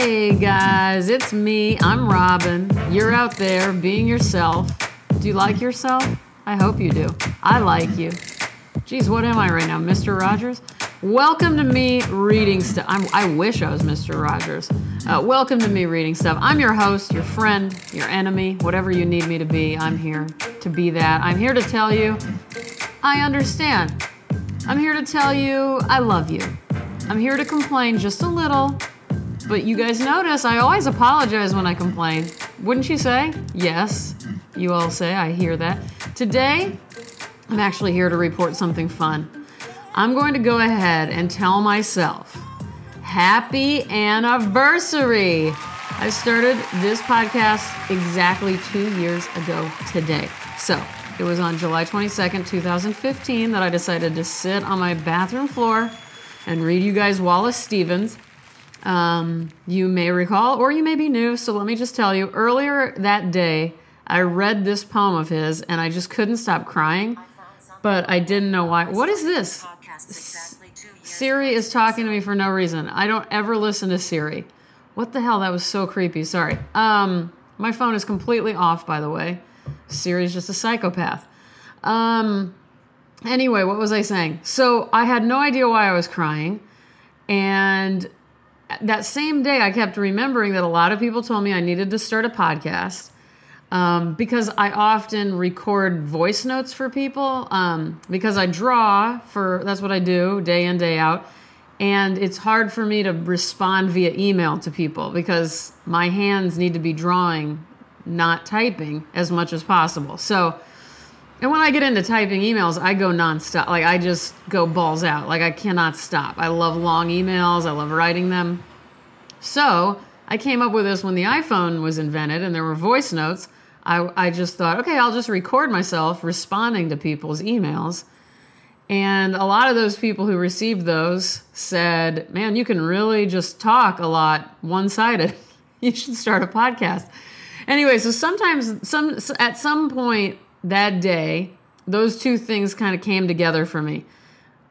Hey guys, it's me. I'm Robyn. You're out there being yourself. Do you like yourself? I hope you do. I like you. Geez, what am I right now, Mr. Rogers? Welcome to me reading stuff. I'm, wish I was Mr. Rogers. Uh, welcome to me reading stuff. I'm your host, your friend, your enemy, whatever you need me to be. I'm here to be that. I'm here to tell you I understand. I'm here to tell you I love you. I'm here to complain just a little, but you guys notice I always apologize when I complain. Wouldn't you say? Yes. You all say, I hear that. Today, I'm actually here to report something fun. I'm going to go ahead and tell myself, Happy anniversary! I started this podcast exactly two years ago today. So, it was on July 22nd, 2015, that I decided to sit on my bathroom floor and read you guys Wallace Stevens. Um, you may recall, or you may be new, so let me just tell you earlier that day, I read this poem of his and I just couldn't stop crying, but I didn't know why. What is this? Siri is talking to me for no reason. I don't ever listen to Siri. What the hell? That was so creepy. Sorry. Um, my phone is completely off, by the way. Siri's just a psychopath. Um, anyway, what was I saying? So I had no idea why I was crying. And that same day, I kept remembering that a lot of people told me I needed to start a podcast um, because I often record voice notes for people um, because I draw for that's what I do day in, day out. And it's hard for me to respond via email to people because my hands need to be drawing not typing as much as possible. So, and when I get into typing emails, I go nonstop. Like I just go balls out. Like I cannot stop. I love long emails. I love writing them. So I came up with this when the iPhone was invented and there were voice notes. I, I just thought, okay, I'll just record myself responding to people's emails. And a lot of those people who received those said, man, you can really just talk a lot one sided. you should start a podcast. Anyway, so sometimes some at some point that day, those two things kind of came together for me.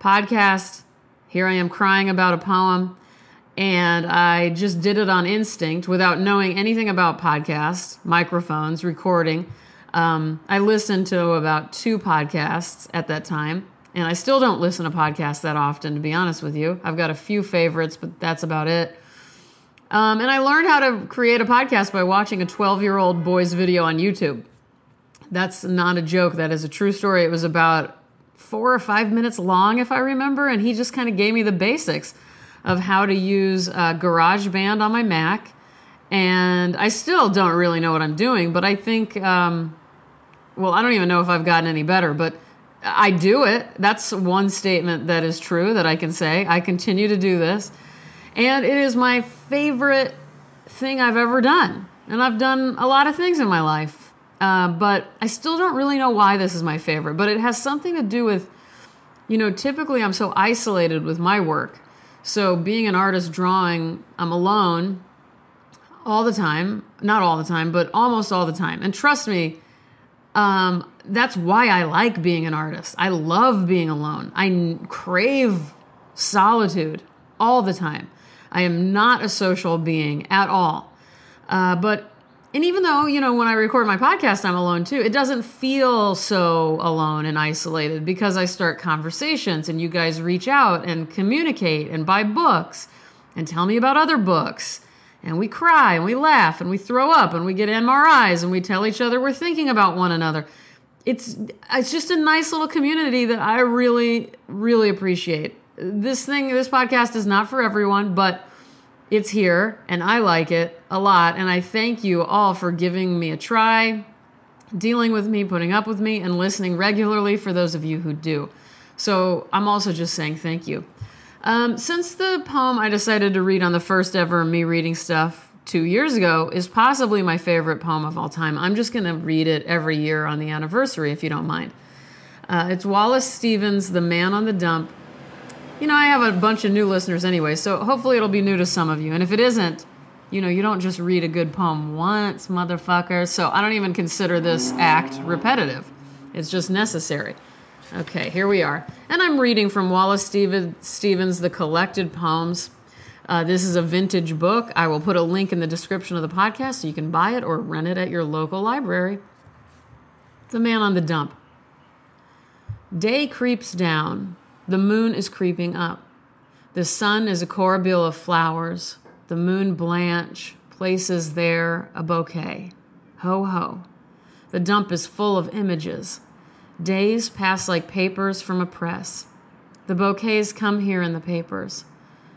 Podcast, here I am crying about a poem, and I just did it on instinct without knowing anything about podcasts, microphones, recording. Um, I listened to about two podcasts at that time, and I still don't listen to podcasts that often, to be honest with you. I've got a few favorites, but that's about it. Um, and I learned how to create a podcast by watching a 12 year old boy's video on YouTube. That's not a joke, that is a true story. It was about four or five minutes long, if I remember, and he just kind of gave me the basics of how to use uh, GarageBand on my Mac. And I still don't really know what I'm doing, but I think, um, well, I don't even know if I've gotten any better, but I do it. That's one statement that is true that I can say. I continue to do this. And it is my favorite thing I've ever done. And I've done a lot of things in my life. Uh, but I still don't really know why this is my favorite. But it has something to do with, you know, typically I'm so isolated with my work. So being an artist drawing, I'm alone all the time. Not all the time, but almost all the time. And trust me, um, that's why I like being an artist. I love being alone. I crave solitude all the time. I am not a social being at all. Uh, but and even though you know when I record my podcast, I'm alone too. It doesn't feel so alone and isolated because I start conversations and you guys reach out and communicate and buy books and tell me about other books. And we cry and we laugh and we throw up and we get MRIs and we tell each other we're thinking about one another. It's it's just a nice little community that I really really appreciate. This thing this podcast is not for everyone, but it's here and I like it a lot. And I thank you all for giving me a try, dealing with me, putting up with me, and listening regularly for those of you who do. So I'm also just saying thank you. Um, since the poem I decided to read on the first ever me reading stuff two years ago is possibly my favorite poem of all time, I'm just going to read it every year on the anniversary if you don't mind. Uh, it's Wallace Stevens' The Man on the Dump you know, I have a bunch of new listeners anyway, so hopefully it'll be new to some of you. And if it isn't, you know, you don't just read a good poem once, motherfucker. So I don't even consider this act repetitive. It's just necessary. Okay, here we are. And I'm reading from Wallace Stevens, The Collected Poems. Uh, this is a vintage book. I will put a link in the description of the podcast so you can buy it or rent it at your local library. The Man on the Dump. Day creeps down. The moon is creeping up. The sun is a corbeil of flowers. The moon Blanche places there a bouquet. Ho ho. The dump is full of images. Days pass like papers from a press. The bouquets come here in the papers.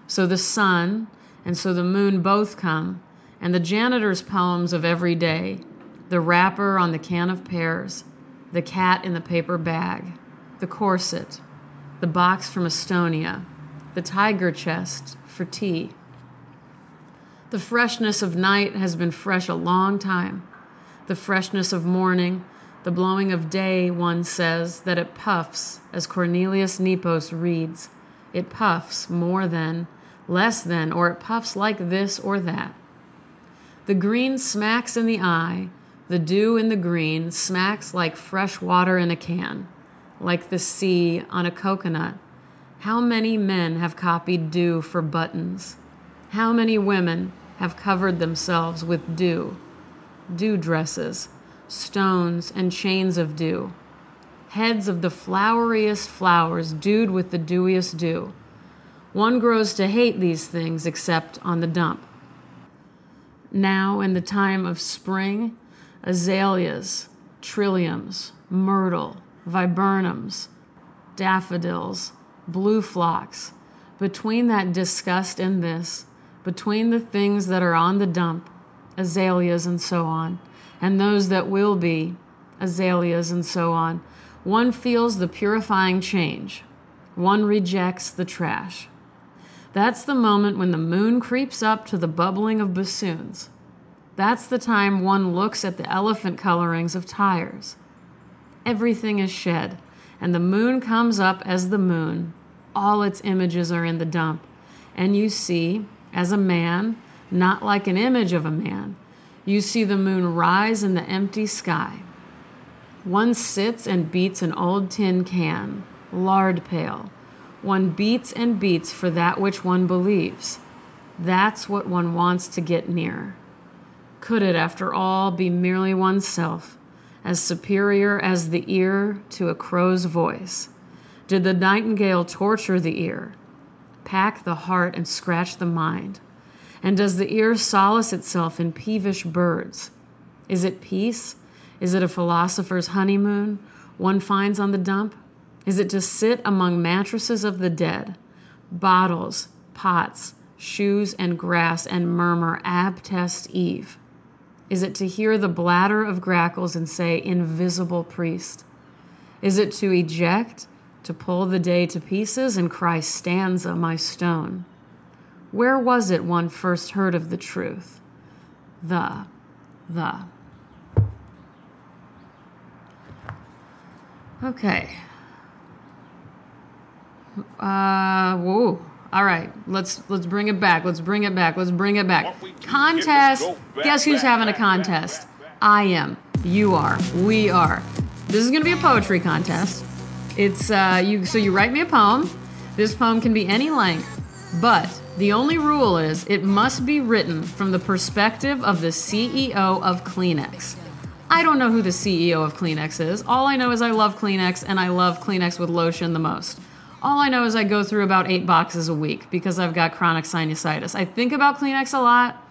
So the sun and so the moon both come, and the janitor's poems of every day, the wrapper on the can of pears, the cat in the paper bag, the corset, the box from Estonia, the tiger chest for tea. The freshness of night has been fresh a long time. The freshness of morning, the blowing of day, one says, that it puffs, as Cornelius Nepos reads. It puffs more than, less than, or it puffs like this or that. The green smacks in the eye, the dew in the green smacks like fresh water in a can, like the sea on a coconut. How many men have copied dew for buttons? How many women have covered themselves with dew? Dew dresses, stones, and chains of dew. Heads of the floweriest flowers, dewed with the dewiest dew. One grows to hate these things except on the dump. Now, in the time of spring, azaleas, trilliums, myrtle, viburnums, daffodils, blue phlox. Between that disgust and this, between the things that are on the dump, azaleas and so on, and those that will be, azaleas and so on, one feels the purifying change. One rejects the trash. That's the moment when the moon creeps up to the bubbling of bassoons. That's the time one looks at the elephant colorings of tires. Everything is shed, and the moon comes up as the moon. All its images are in the dump, and you see, as a man, not like an image of a man, you see the moon rise in the empty sky. One sits and beats an old tin can, lard pail. One beats and beats for that which one believes. That's what one wants to get near. Could it, after all, be merely oneself, as superior as the ear to a crow's voice? Did the nightingale torture the ear, pack the heart, and scratch the mind? And does the ear solace itself in peevish birds? Is it peace? Is it a philosopher's honeymoon one finds on the dump? Is it to sit among mattresses of the dead, bottles, pots, shoes, and grass, and murmur, Ab test Eve? Is it to hear the bladder of grackles and say, Invisible priest? Is it to eject, to pull the day to pieces and cry, Stanza, my stone? Where was it one first heard of the truth? The, the. Okay. Uh, whoa. All right, let's let's bring it back. Let's bring it back. Let's bring it back. Contest. Guess who's having a contest? I am. You are. We are. This is going to be a poetry contest. It's uh, you. So you write me a poem. This poem can be any length, but the only rule is it must be written from the perspective of the CEO of Kleenex. I don't know who the CEO of Kleenex is. All I know is I love Kleenex and I love Kleenex with lotion the most. All I know is I go through about eight boxes a week because I've got chronic sinusitis. I think about Kleenex a lot.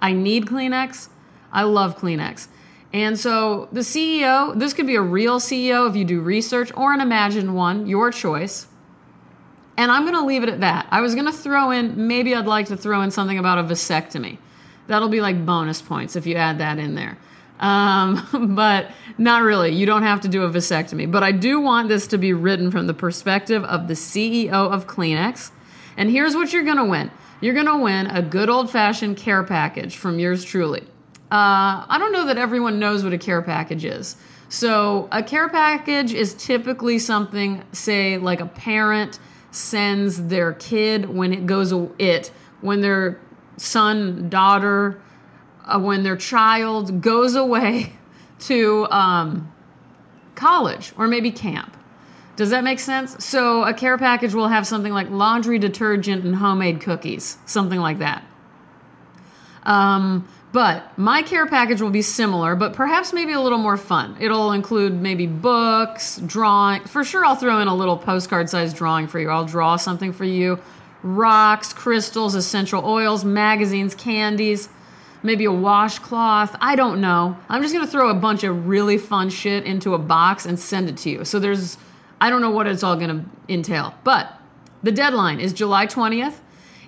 I need Kleenex. I love Kleenex. And so the CEO, this could be a real CEO if you do research or an imagined one, your choice. And I'm going to leave it at that. I was going to throw in, maybe I'd like to throw in something about a vasectomy. That'll be like bonus points if you add that in there. Um, but not really. You don't have to do a vasectomy. But I do want this to be written from the perspective of the CEO of Kleenex. And here's what you're going to win you're going to win a good old fashioned care package from yours truly. Uh, I don't know that everyone knows what a care package is. So, a care package is typically something, say, like a parent sends their kid when it goes, it, when their son, daughter, uh, when their child goes away to um, college or maybe camp. Does that make sense? So a care package will have something like laundry detergent and homemade cookies, something like that. Um, but my care package will be similar, but perhaps maybe a little more fun. It'll include maybe books, drawing. For sure, I'll throw in a little postcard sized drawing for you. I'll draw something for you rocks, crystals, essential oils, magazines, candies, maybe a washcloth. I don't know. I'm just going to throw a bunch of really fun shit into a box and send it to you. So there's, I don't know what it's all going to entail. But the deadline is July 20th.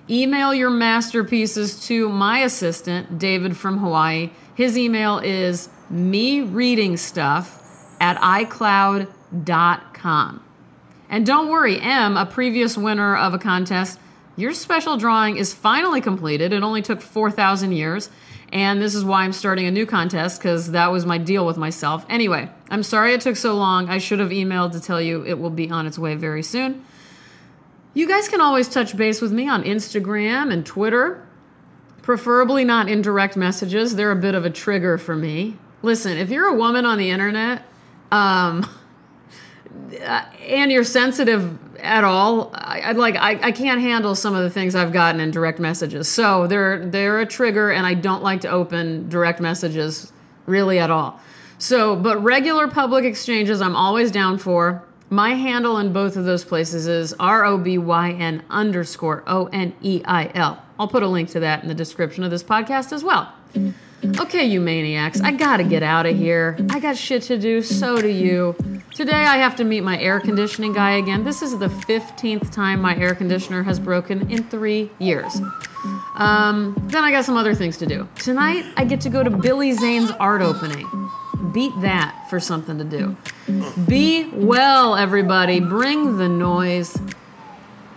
Email your masterpieces to my assistant, David from Hawaii. His email is me reading stuff at iCloud.com. And don't worry, M, a previous winner of a contest, your special drawing is finally completed. It only took 4,000 years. And this is why I'm starting a new contest because that was my deal with myself. Anyway, I'm sorry it took so long. I should have emailed to tell you it will be on its way very soon. You guys can always touch base with me on Instagram and Twitter, preferably not in direct messages. They're a bit of a trigger for me. Listen, if you're a woman on the internet, um, and you're sensitive at all, I, I like I, I can't handle some of the things I've gotten in direct messages. So they're they're a trigger, and I don't like to open direct messages really at all. So, but regular public exchanges, I'm always down for. My handle in both of those places is R O B Y N underscore O N E I L. I'll put a link to that in the description of this podcast as well. Okay, you maniacs, I gotta get out of here. I got shit to do, so do you. Today I have to meet my air conditioning guy again. This is the 15th time my air conditioner has broken in three years. Um, then I got some other things to do. Tonight I get to go to Billy Zane's art opening. Beat that for something to do. Be well, everybody. Bring the noise.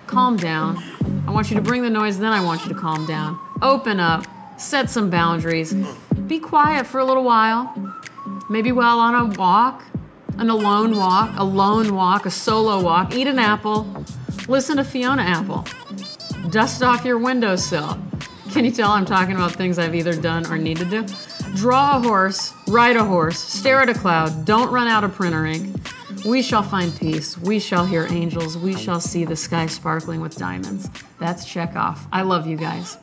Calm down. I want you to bring the noise, then I want you to calm down. Open up. Set some boundaries. Be quiet for a little while. Maybe while on a walk, an alone walk, a lone walk, a solo walk. Eat an apple. Listen to Fiona Apple. Dust off your windowsill. Can you tell I'm talking about things I've either done or need to do? Draw a horse, ride a horse, stare at a cloud, don't run out of printer ink. We shall find peace. We shall hear angels. We shall see the sky sparkling with diamonds. That's Chekhov. I love you guys.